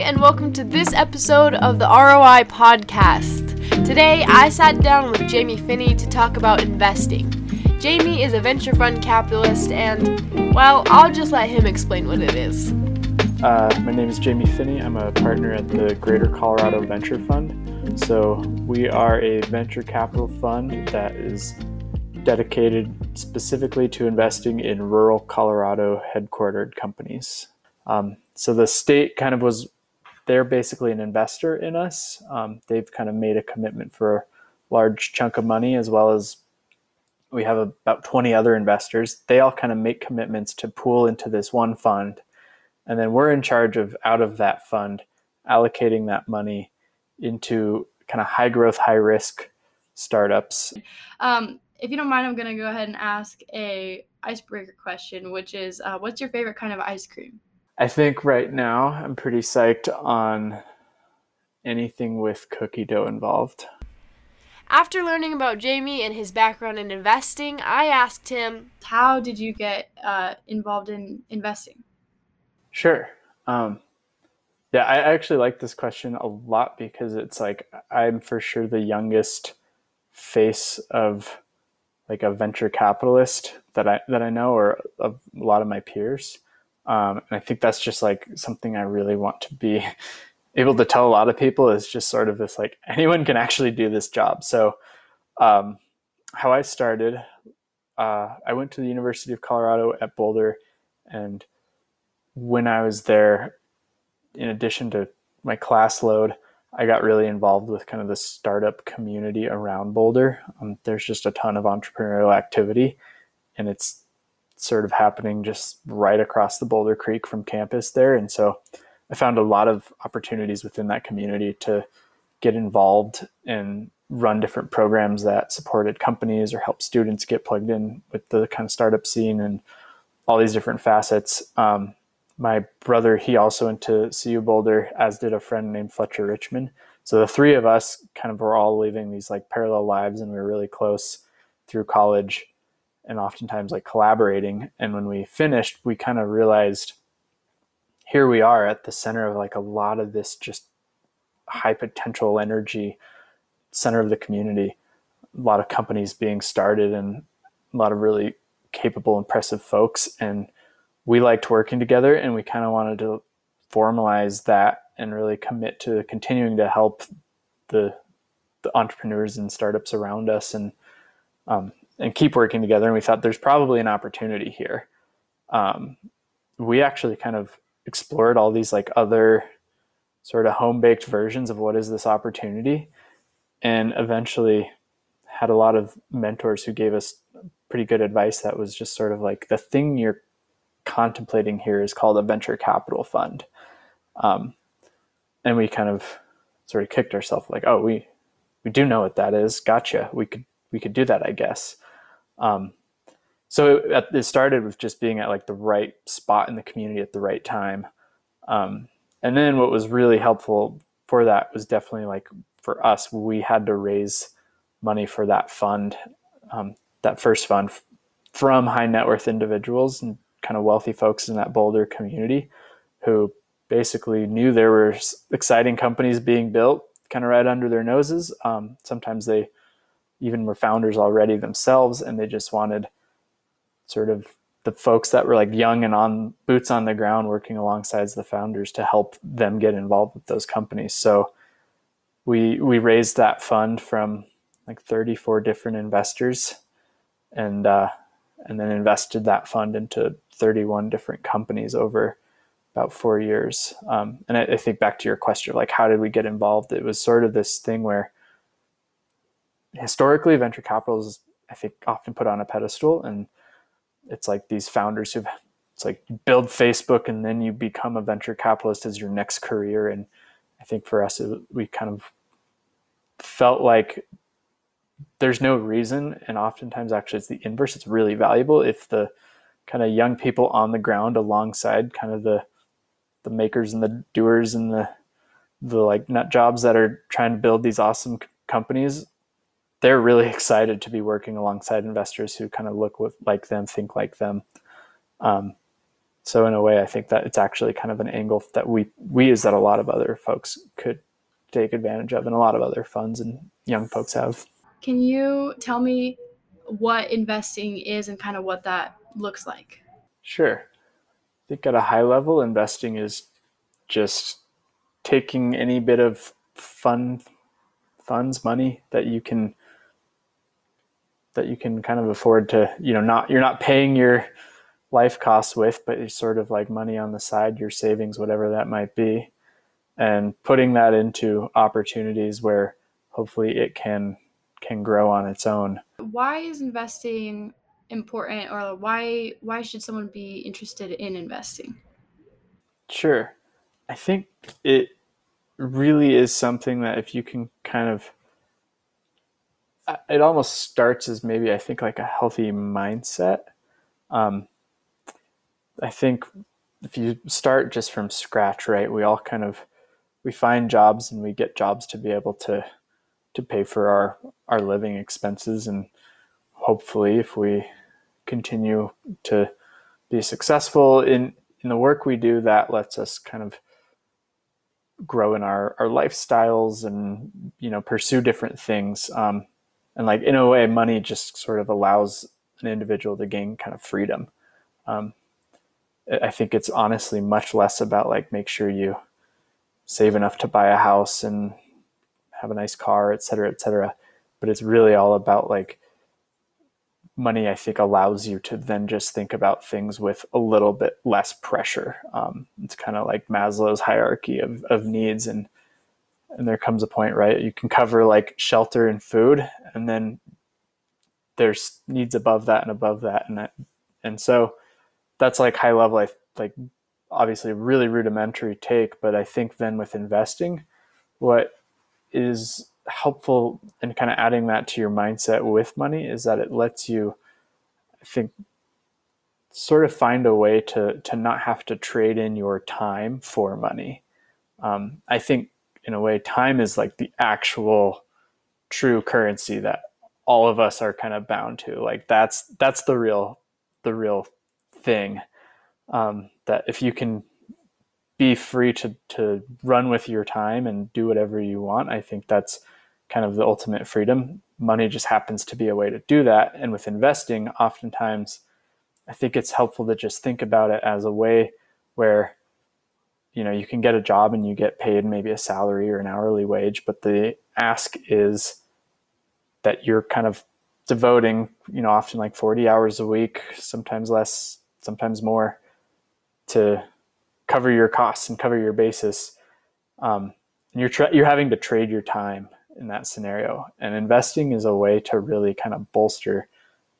and welcome to this episode of the ROI Podcast. Today, I sat down with Jamie Finney to talk about investing. Jamie is a venture fund capitalist, and, well, I'll just let him explain what it is. Uh, my name is Jamie Finney. I'm a partner at the Greater Colorado Venture Fund. So, we are a venture capital fund that is dedicated specifically to investing in rural Colorado headquartered companies. Um, so, the state kind of was, they're basically an investor in us. Um, they've kind of made a commitment for a large chunk of money, as well as we have about 20 other investors. They all kind of make commitments to pool into this one fund and then we're in charge of out of that fund allocating that money into kind of high growth, high risk startups. Um, if you don't mind, I'm going to go ahead and ask a icebreaker question, which is, uh, what's your favorite kind of ice cream? I think right now I'm pretty psyched on anything with cookie dough involved. After learning about Jamie and his background in investing, I asked him, How did you get uh, involved in investing? Sure. Um, yeah, I actually like this question a lot because it's like I'm for sure the youngest face of like a venture capitalist that I that I know or of a lot of my peers. Um, and I think that's just like something I really want to be able to tell a lot of people is just sort of this like anyone can actually do this job. So um, how I started, uh, I went to the University of Colorado at Boulder and when I was there, in addition to my class load, I got really involved with kind of the startup community around Boulder. Um, there's just a ton of entrepreneurial activity, and it's sort of happening just right across the Boulder Creek from campus there. And so I found a lot of opportunities within that community to get involved and run different programs that supported companies or help students get plugged in with the kind of startup scene and all these different facets. Um, my brother, he also went to CU Boulder, as did a friend named Fletcher Richmond. So the three of us kind of were all living these like parallel lives, and we were really close through college, and oftentimes like collaborating. And when we finished, we kind of realized here we are at the center of like a lot of this just high potential energy center of the community. A lot of companies being started, and a lot of really capable, impressive folks, and we liked working together and we kind of wanted to formalize that and really commit to continuing to help the, the entrepreneurs and startups around us and um, and keep working together. And we thought there's probably an opportunity here. Um, we actually kind of explored all these like other sort of home baked versions of what is this opportunity, and eventually had a lot of mentors who gave us pretty good advice that was just sort of like the thing you're contemplating here is called a venture capital fund. Um, and we kind of sort of kicked ourselves like, oh, we we do know what that is. Gotcha. We could we could do that, I guess. Um, so it, it, started with just being at like the right spot in the community at the right time. Um, and then what was really helpful for that was definitely like for us, we had to raise money for that fund, um, that first fund from high net worth individuals and kind of wealthy folks in that Boulder community who basically knew there were exciting companies being built kind of right under their noses. Um, sometimes they even were founders already themselves and they just wanted sort of the folks that were like young and on boots on the ground working alongside the founders to help them get involved with those companies. So we we raised that fund from like 34 different investors and uh, and then invested that fund into 31 different companies over about four years. Um, and I, I, think back to your question, like how did we get involved? It was sort of this thing where historically venture capital is, I think, often put on a pedestal, and it's like these founders who've it's like build Facebook and then you become a venture capitalist as your next career. And I think for us, it, we kind of felt like there's no reason, and oftentimes actually it's the inverse. It's really valuable if the kind of young people on the ground alongside kind of the the makers and the doers and the the like nut jobs that are trying to build these awesome companies they're really excited to be working alongside investors who kind of look with like them think like them um, so in a way, I think that it's actually kind of an angle that we we use that a lot of other folks could take advantage of, and a lot of other funds and young folks have. Can you tell me what investing is and kind of what that looks like? Sure. I think at a high level, investing is just taking any bit of fun funds, money that you can that you can kind of afford to, you know, not you're not paying your life costs with, but it's sort of like money on the side, your savings, whatever that might be, and putting that into opportunities where hopefully it can can grow on its own. Why is investing important or why why should someone be interested in investing? Sure. I think it really is something that if you can kind of it almost starts as maybe I think like a healthy mindset. Um, I think if you start just from scratch, right, we all kind of we find jobs and we get jobs to be able to to pay for our our living expenses and hopefully if we continue to be successful in in the work we do that lets us kind of grow in our our lifestyles and you know pursue different things um, and like in a way money just sort of allows an individual to gain kind of freedom um, i think it's honestly much less about like make sure you save enough to buy a house and have a nice car, et cetera, et cetera. But it's really all about like money, I think, allows you to then just think about things with a little bit less pressure. Um, it's kind of like Maslow's hierarchy of, of needs. And, and there comes a point, right? You can cover like shelter and food, and then there's needs above that and above that. And, that, and so that's like high level, like obviously really rudimentary take, but I think then with investing, what is helpful in kind of adding that to your mindset with money is that it lets you, I think, sort of find a way to to not have to trade in your time for money. Um, I think in a way, time is like the actual true currency that all of us are kind of bound to. Like that's that's the real the real thing. Um, that if you can be free to to run with your time and do whatever you want. I think that's kind of the ultimate freedom. Money just happens to be a way to do that. And with investing, oftentimes I think it's helpful to just think about it as a way where you know you can get a job and you get paid maybe a salary or an hourly wage, but the ask is that you're kind of devoting, you know, often like 40 hours a week, sometimes less, sometimes more to cover your costs and cover your basis. Um, and you're tra- you're having to trade your time in that scenario. And investing is a way to really kind of bolster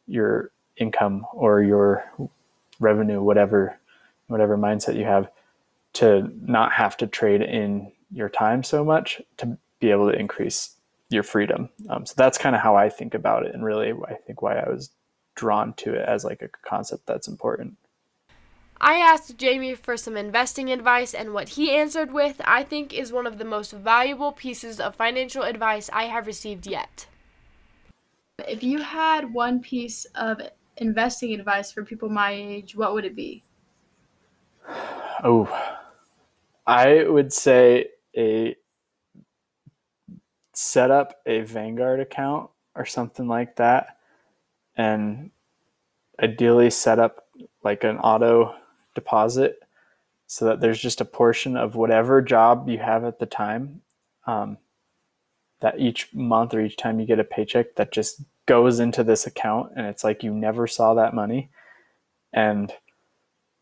your income or your revenue, whatever whatever mindset you have, to not have to trade in your time so much to be able to increase your freedom. Um, so that's kind of how I think about it, and really, I think why I was drawn to it as like a concept that's important. I asked Jamie for some investing advice, and what he answered with, I think, is one of the most valuable pieces of financial advice I have received yet. If you had one piece of investing advice for people my age, what would it be? Oh, I would say a set up a Vanguard account or something like that, and ideally set up like an auto deposit so that there's just a portion of whatever job you have at the time um, that each month or each time you get a paycheck that just goes into this account and it's like you never saw that money. And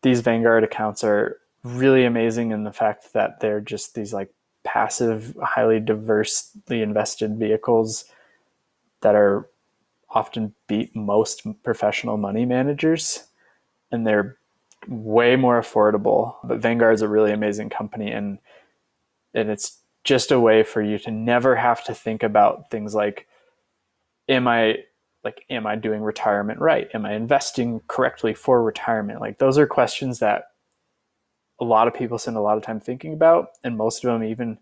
these vanguard accounts are really amazing in the fact that they're just these like passive highly diversely invested vehicles that are often beat most professional money managers and they're way more affordable. But Vanguard's a really amazing company, and and it's just a way for you to never have to think about things like, am I like am I doing retirement right? Am I investing correctly for retirement? Like those are questions that a lot of people spend a lot of time thinking about, and most of them even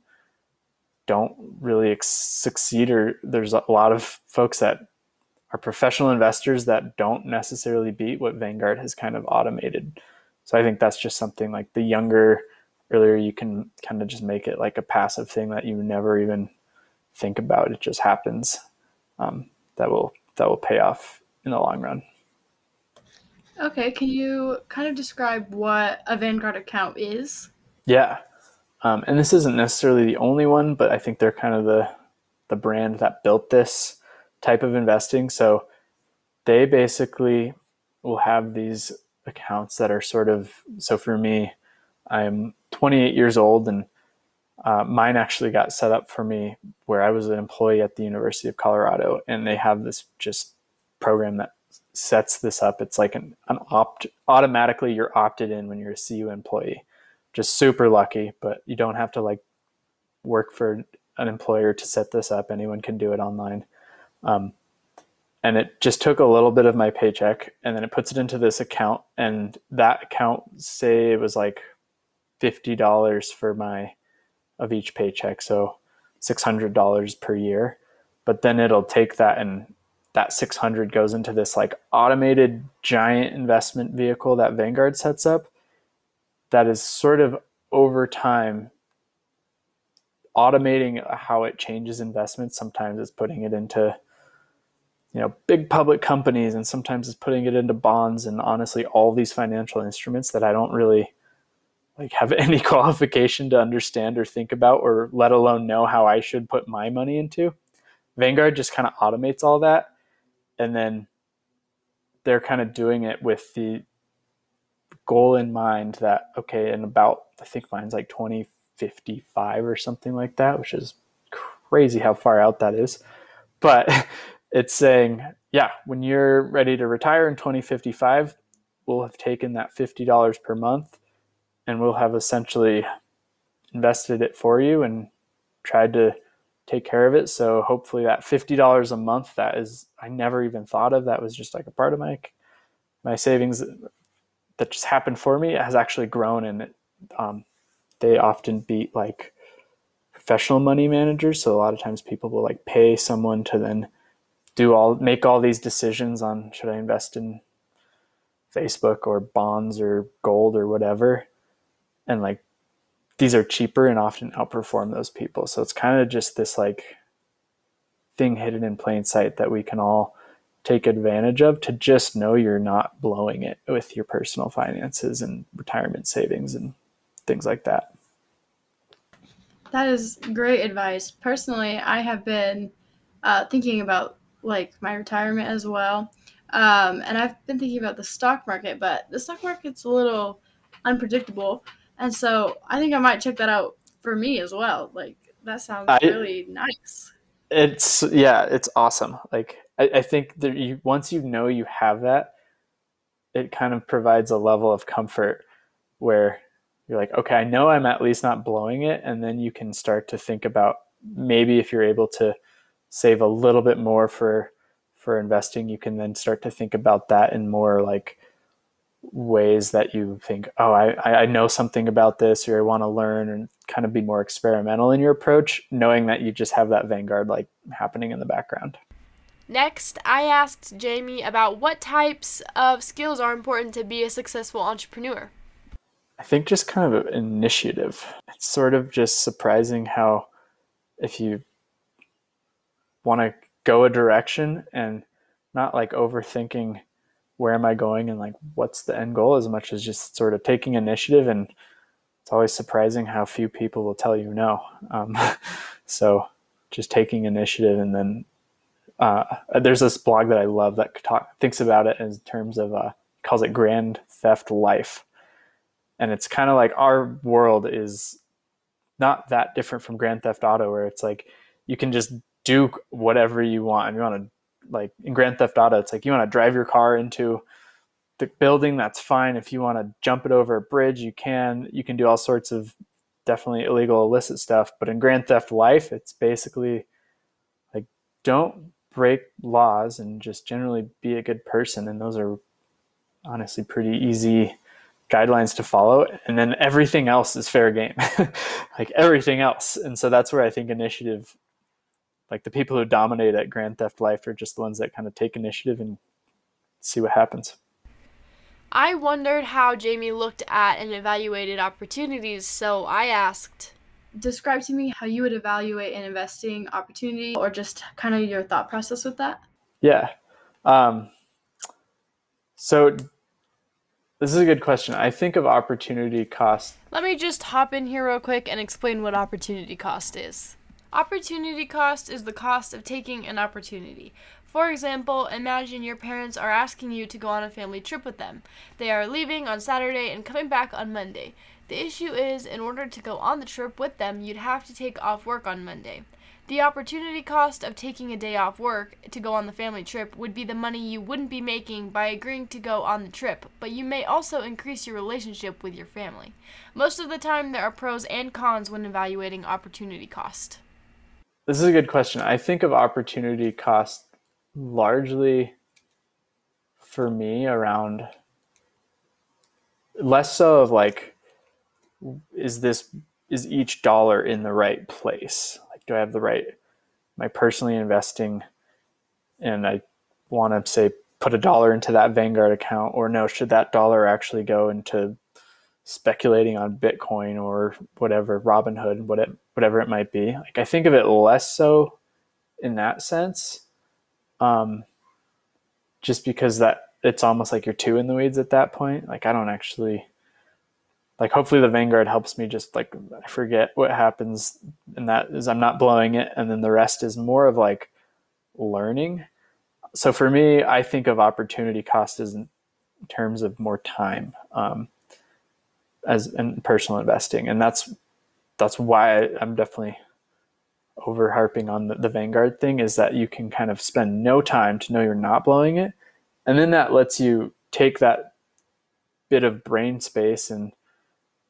don't really ex- succeed. Or there's a lot of folks that are professional investors that don't necessarily beat what Vanguard has kind of automated. So I think that's just something like the younger, earlier you can kind of just make it like a passive thing that you never even think about. It just happens. Um, that will that will pay off in the long run. Okay, can you kind of describe what a Vanguard account is? Yeah, um, and this isn't necessarily the only one, but I think they're kind of the the brand that built this type of investing. So they basically will have these accounts that are sort of so for me, I'm 28 years old and uh, mine actually got set up for me where I was an employee at the University of Colorado, and they have this just program that sets this up. It's like an, an opt automatically you're opted in when you're a CU employee. Just super lucky, but you don't have to like work for an employer to set this up. Anyone can do it online. Um, and it just took a little bit of my paycheck and then it puts it into this account and that account say it was like $50 for my of each paycheck so $600 per year but then it'll take that and that 600 goes into this like automated giant investment vehicle that Vanguard sets up that is sort of over time automating how it changes investments sometimes it's putting it into you know big public companies and sometimes it's putting it into bonds and honestly all these financial instruments that I don't really like have any qualification to understand or think about or let alone know how I should put my money into. Vanguard just kind of automates all that and then they're kind of doing it with the goal in mind that okay in about I think mine's like 2055 or something like that, which is crazy how far out that is. But it's saying, yeah, when you're ready to retire in 2055, we'll have taken that $50 per month and we'll have essentially invested it for you and tried to take care of it. So hopefully that $50 a month that is I never even thought of that was just like a part of my my savings that just happened for me has actually grown and it, um, they often beat like professional money managers so a lot of times people will like pay someone to then do all make all these decisions on should I invest in Facebook or bonds or gold or whatever. And like these are cheaper and often outperform those people. So it's kind of just this like thing hidden in plain sight that we can all take advantage of to just know you're not blowing it with your personal finances and retirement savings and things like that. That is great advice. Personally, I have been uh, thinking about like my retirement as well. Um, and I've been thinking about the stock market, but the stock market's a little unpredictable, and so I think I might check that out for me as well. Like that sounds I, really nice. It's yeah, it's awesome. Like I, I think that you once you know you have that, it kind of provides a level of comfort where you're like, okay, I know I'm at least not blowing it, and then you can start to think about maybe if you're able to save a little bit more for for investing, you can then start to think about that in more like ways that you think, oh, I, I know something about this, or I want to learn, and kind of be more experimental in your approach, knowing that you just have that vanguard like happening in the background. Next, I asked Jamie about what types of skills are important to be a successful entrepreneur. I think just kind of initiative. It's sort of just surprising how if you want to go a direction and not like overthinking where am I going and like what's the end goal as much as just sort of taking initiative. And it's always surprising how few people will tell you no. Um, so just taking initiative and then uh, there's this blog that I love that talk, thinks about it in terms of uh, calls it grand theft life. And it's kind of like our world is not that different from Grand Theft Auto, where it's like you can just do whatever you want. And you want to like in Grand Theft Auto, it's like you want to drive your car into the building, that's fine. If you want to jump it over a bridge, you can. You can do all sorts of definitely illegal, illicit stuff. But in Grand Theft Life, it's basically like don't break laws and just generally be a good person. And those are honestly pretty easy guidelines to follow and then everything else is fair game like everything else and so that's where i think initiative like the people who dominate at Grand Theft Life are just the ones that kind of take initiative and see what happens. I wondered how Jamie looked at and evaluated opportunities, so I asked Describe to me how you would evaluate an investing opportunity or just kind of your thought process with that. Yeah. Um, so this is a good question. I think of opportunity cost. Let me just hop in here real quick and explain what opportunity cost is. Opportunity cost is the cost of taking an opportunity. For example, imagine your parents are asking you to go on a family trip with them. They are leaving on Saturday and coming back on Monday. The issue is, in order to go on the trip with them, you'd have to take off work on Monday. The opportunity cost of taking a day off work to go on the family trip would be the money you wouldn't be making by agreeing to go on the trip, but you may also increase your relationship with your family. Most of the time, there are pros and cons when evaluating opportunity cost. This is a good question. I think of opportunity cost largely for me around less so of like is this is each dollar in the right place like do i have the right am i personally investing and i want to say put a dollar into that vanguard account or no should that dollar actually go into speculating on bitcoin or whatever robinhood whatever it might be like i think of it less so in that sense um, just because that it's almost like you're too in the weeds at that point. Like I don't actually like hopefully the Vanguard helps me just like I forget what happens and that is I'm not blowing it and then the rest is more of like learning. So for me, I think of opportunity cost as in terms of more time um, as in personal investing, and that's that's why I, I'm definitely over harping on the, the Vanguard thing is that you can kind of spend no time to know you're not blowing it. And then that lets you take that bit of brain space and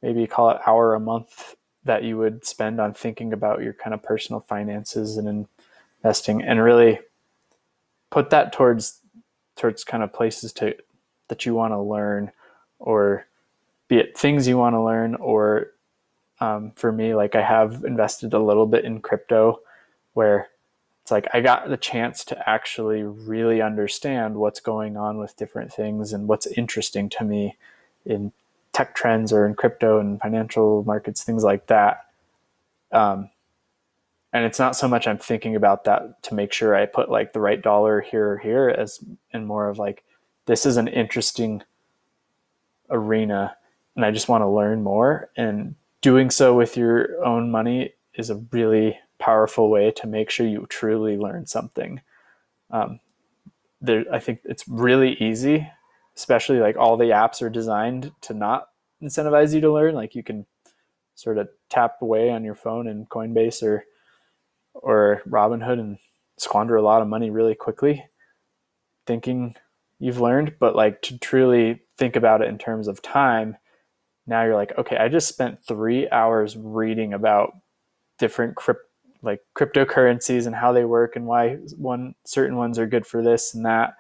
maybe call it hour a month that you would spend on thinking about your kind of personal finances and investing and really put that towards towards kind of places to that you want to learn or be it things you want to learn or um, for me. Like I have invested a little bit in crypto where it's like I got the chance to actually really understand what's going on with different things and what's interesting to me in tech trends or in crypto and financial markets, things like that. Um, and it's not so much I'm thinking about that to make sure I put like the right dollar here or here as and more of like this is an interesting arena and I just want to learn more and doing so with your own money is a really powerful way to make sure you truly learn something. Um, there, I think it's really easy, especially like all the apps are designed to not incentivize you to learn. Like you can sort of tap away on your phone in Coinbase or or Robinhood and squander a lot of money really quickly, thinking you've learned. But like to truly think about it in terms of time now you're like, okay, I just spent three hours reading about different like cryptocurrencies and how they work and why one certain ones are good for this and that.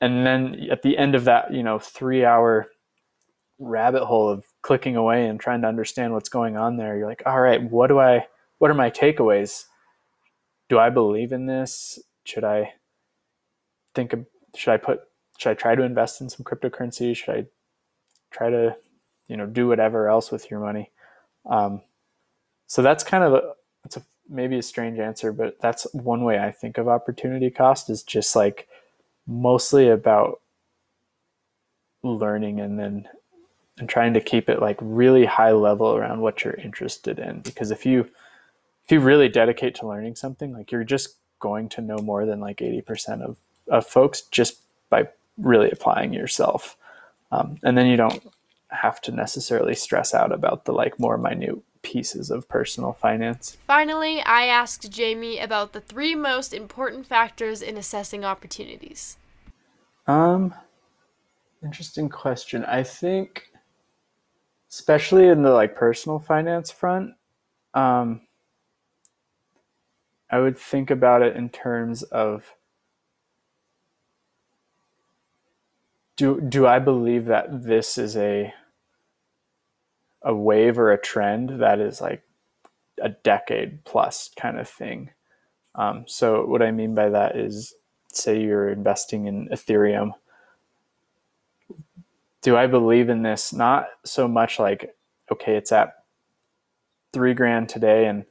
And then at the end of that, you know, three hour rabbit hole of clicking away and trying to understand what's going on there, you're like, all right, what do I what are my takeaways? Do I believe in this? Should I think of should I put should I try to invest in some cryptocurrency? Should I try to you know do whatever else with your money. Um, so that's kind of a it's a maybe a strange answer but that's one way i think of opportunity cost is just like mostly about learning and then and trying to keep it like really high level around what you're interested in. Because if you if you really dedicate to learning something like you're just going to know more than like 80% of, of folks just by really applying yourself. Um, and then you don't have to necessarily stress out about the like more minute pieces of personal finance. Finally, I asked Jamie about the three most important factors in assessing opportunities. Um interesting question. I think especially in the like personal finance front, um I would think about it in terms of do do I believe that this is a a wave or a trend that is like a decade plus kind of thing? Um, so what I mean by that is, say you're investing in Ethereum. do I believe in this? Not so much like, okay, it's at three grand today and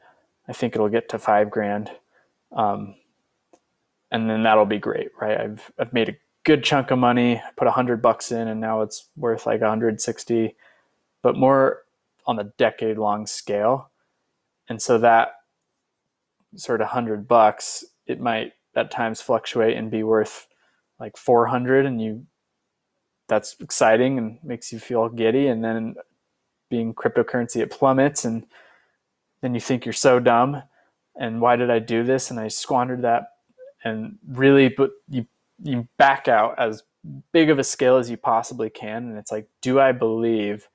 I think it'll get to five grand. Um, and then that'll be great, right? I've, I've made a good chunk of money, put a hundred bucks in and now it's worth like 160, but more on a decade long scale. And so that sort of hundred bucks, it might at times fluctuate and be worth like 400 and you that's exciting and makes you feel giddy and then being cryptocurrency it plummets and then you think you're so dumb and why did i do this and i squandered that and really but you you back out as big of a scale as you possibly can and it's like do i believe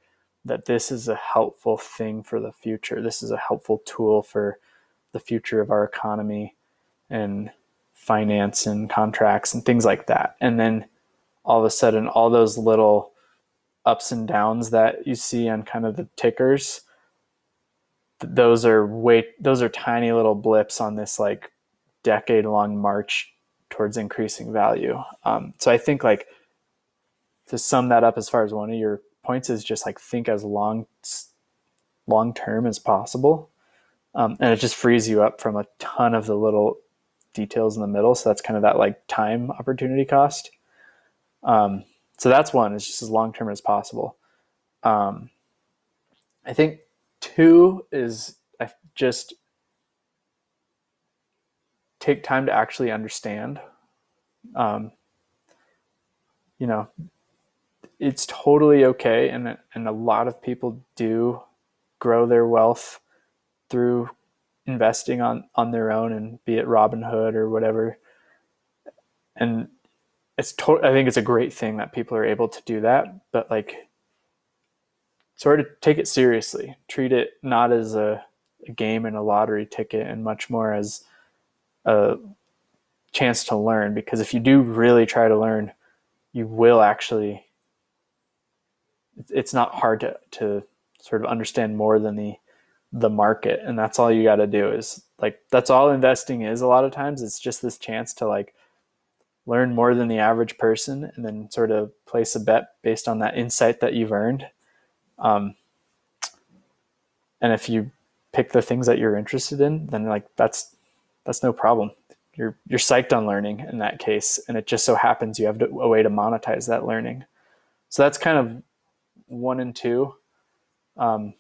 that this is a helpful thing for the future? This is a helpful tool for the future of our economy and finance and contracts and things like that. And then all of a sudden all those little ups and downs that you see on kind of the tickers those are way those are tiny little blips on this like decade long march towards increasing value. Um, so i think like to sum that up as far as one of your points is just like think as long long term as possible. Um, and it just frees you up from a ton of the little details in the middle. So that's kind of that like time opportunity cost. Um, so that's one, is just as long term as possible. Um, I think two is just take time to actually understand. Um, you know, it's totally okay, and and a lot of people do grow their wealth through investing on on their own, and be it Robinhood or whatever. And it's to- I think it's a great thing that people are able to do that, but like sort of take it seriously. Treat it not as a, a game and a lottery ticket and much more as a chance to learn because if you do really try to learn, you will actually it's not hard to, to sort of understand more than the the market and that's all you got to do is like that's all investing is a lot of times it's just this chance to like learn more than the average person and then sort of place a bet based on that insight that you've earned. Um, and if you pick the things that you're interested in, then like that's that's no problem. You're you're psyched on learning in that case, and it just so happens you have to, a way to monetize that learning. So that's kind of one and two. Um,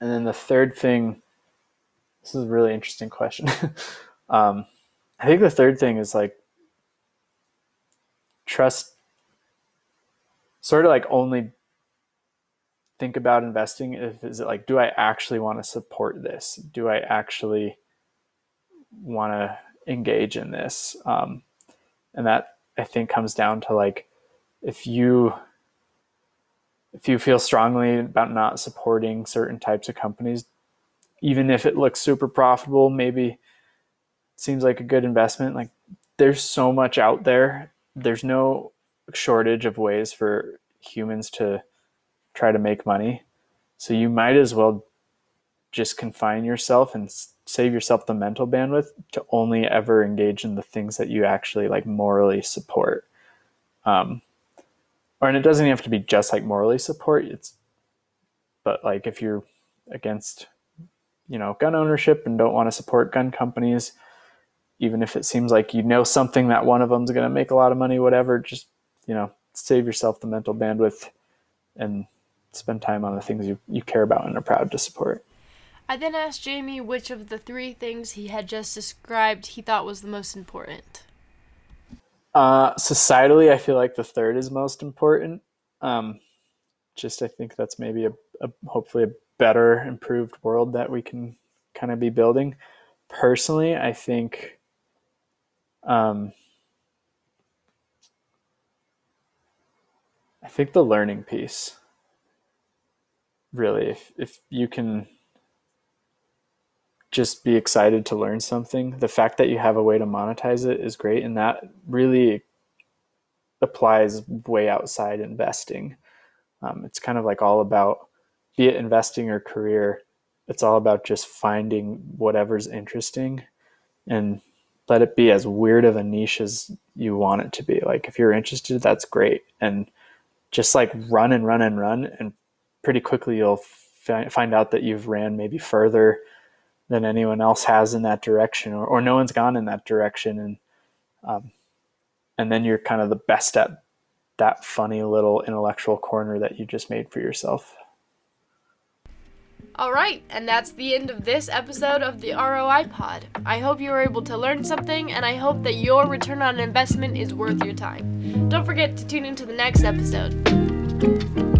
and then the third thing, this is a really interesting question. um, I think the third thing is like trust sort of like only think about investing if is it like do i actually want to support this do i actually want to engage in this um, and that i think comes down to like if you if you feel strongly about not supporting certain types of companies even if it looks super profitable maybe seems like a good investment like there's so much out there there's no shortage of ways for humans to try to make money. So you might as well just confine yourself and save yourself the mental bandwidth to only ever engage in the things that you actually like morally support. Um, or and it doesn't have to be just like morally support. It's but like if you're against you know gun ownership and don't want to support gun companies, even if it seems like you know something that one of them is going to make a lot of money, whatever, just, you know, save yourself the mental bandwidth and spend time on the things you, you care about and are proud to support. I then asked Jamie which of the three things he had just described he thought was the most important. Uh, societally, I feel like the third is most important. Um, just I think that's maybe a, a hopefully a better, improved world that we can kind of be building. Personally, I think um, I think the learning piece, really, if, if you can just be excited to learn something, the fact that you have a way to monetize it is great. And that really applies way outside investing. Um, it's kind of like all about, be it investing or career, it's all about just finding whatever's interesting and let it be as weird of a niche as you want it to be. Like if you're interested, that's great. And just like run and run and run and pretty quickly you'll fi- find out that you've ran maybe further than anyone else has in that direction or, or no one's gone in that direction and um, and then you're kind of the best at that funny little intellectual corner that you just made for yourself all right, and that's the end of this episode of the ROI Pod. I hope you were able to learn something, and I hope that your return on investment is worth your time. Don't forget to tune into the next episode.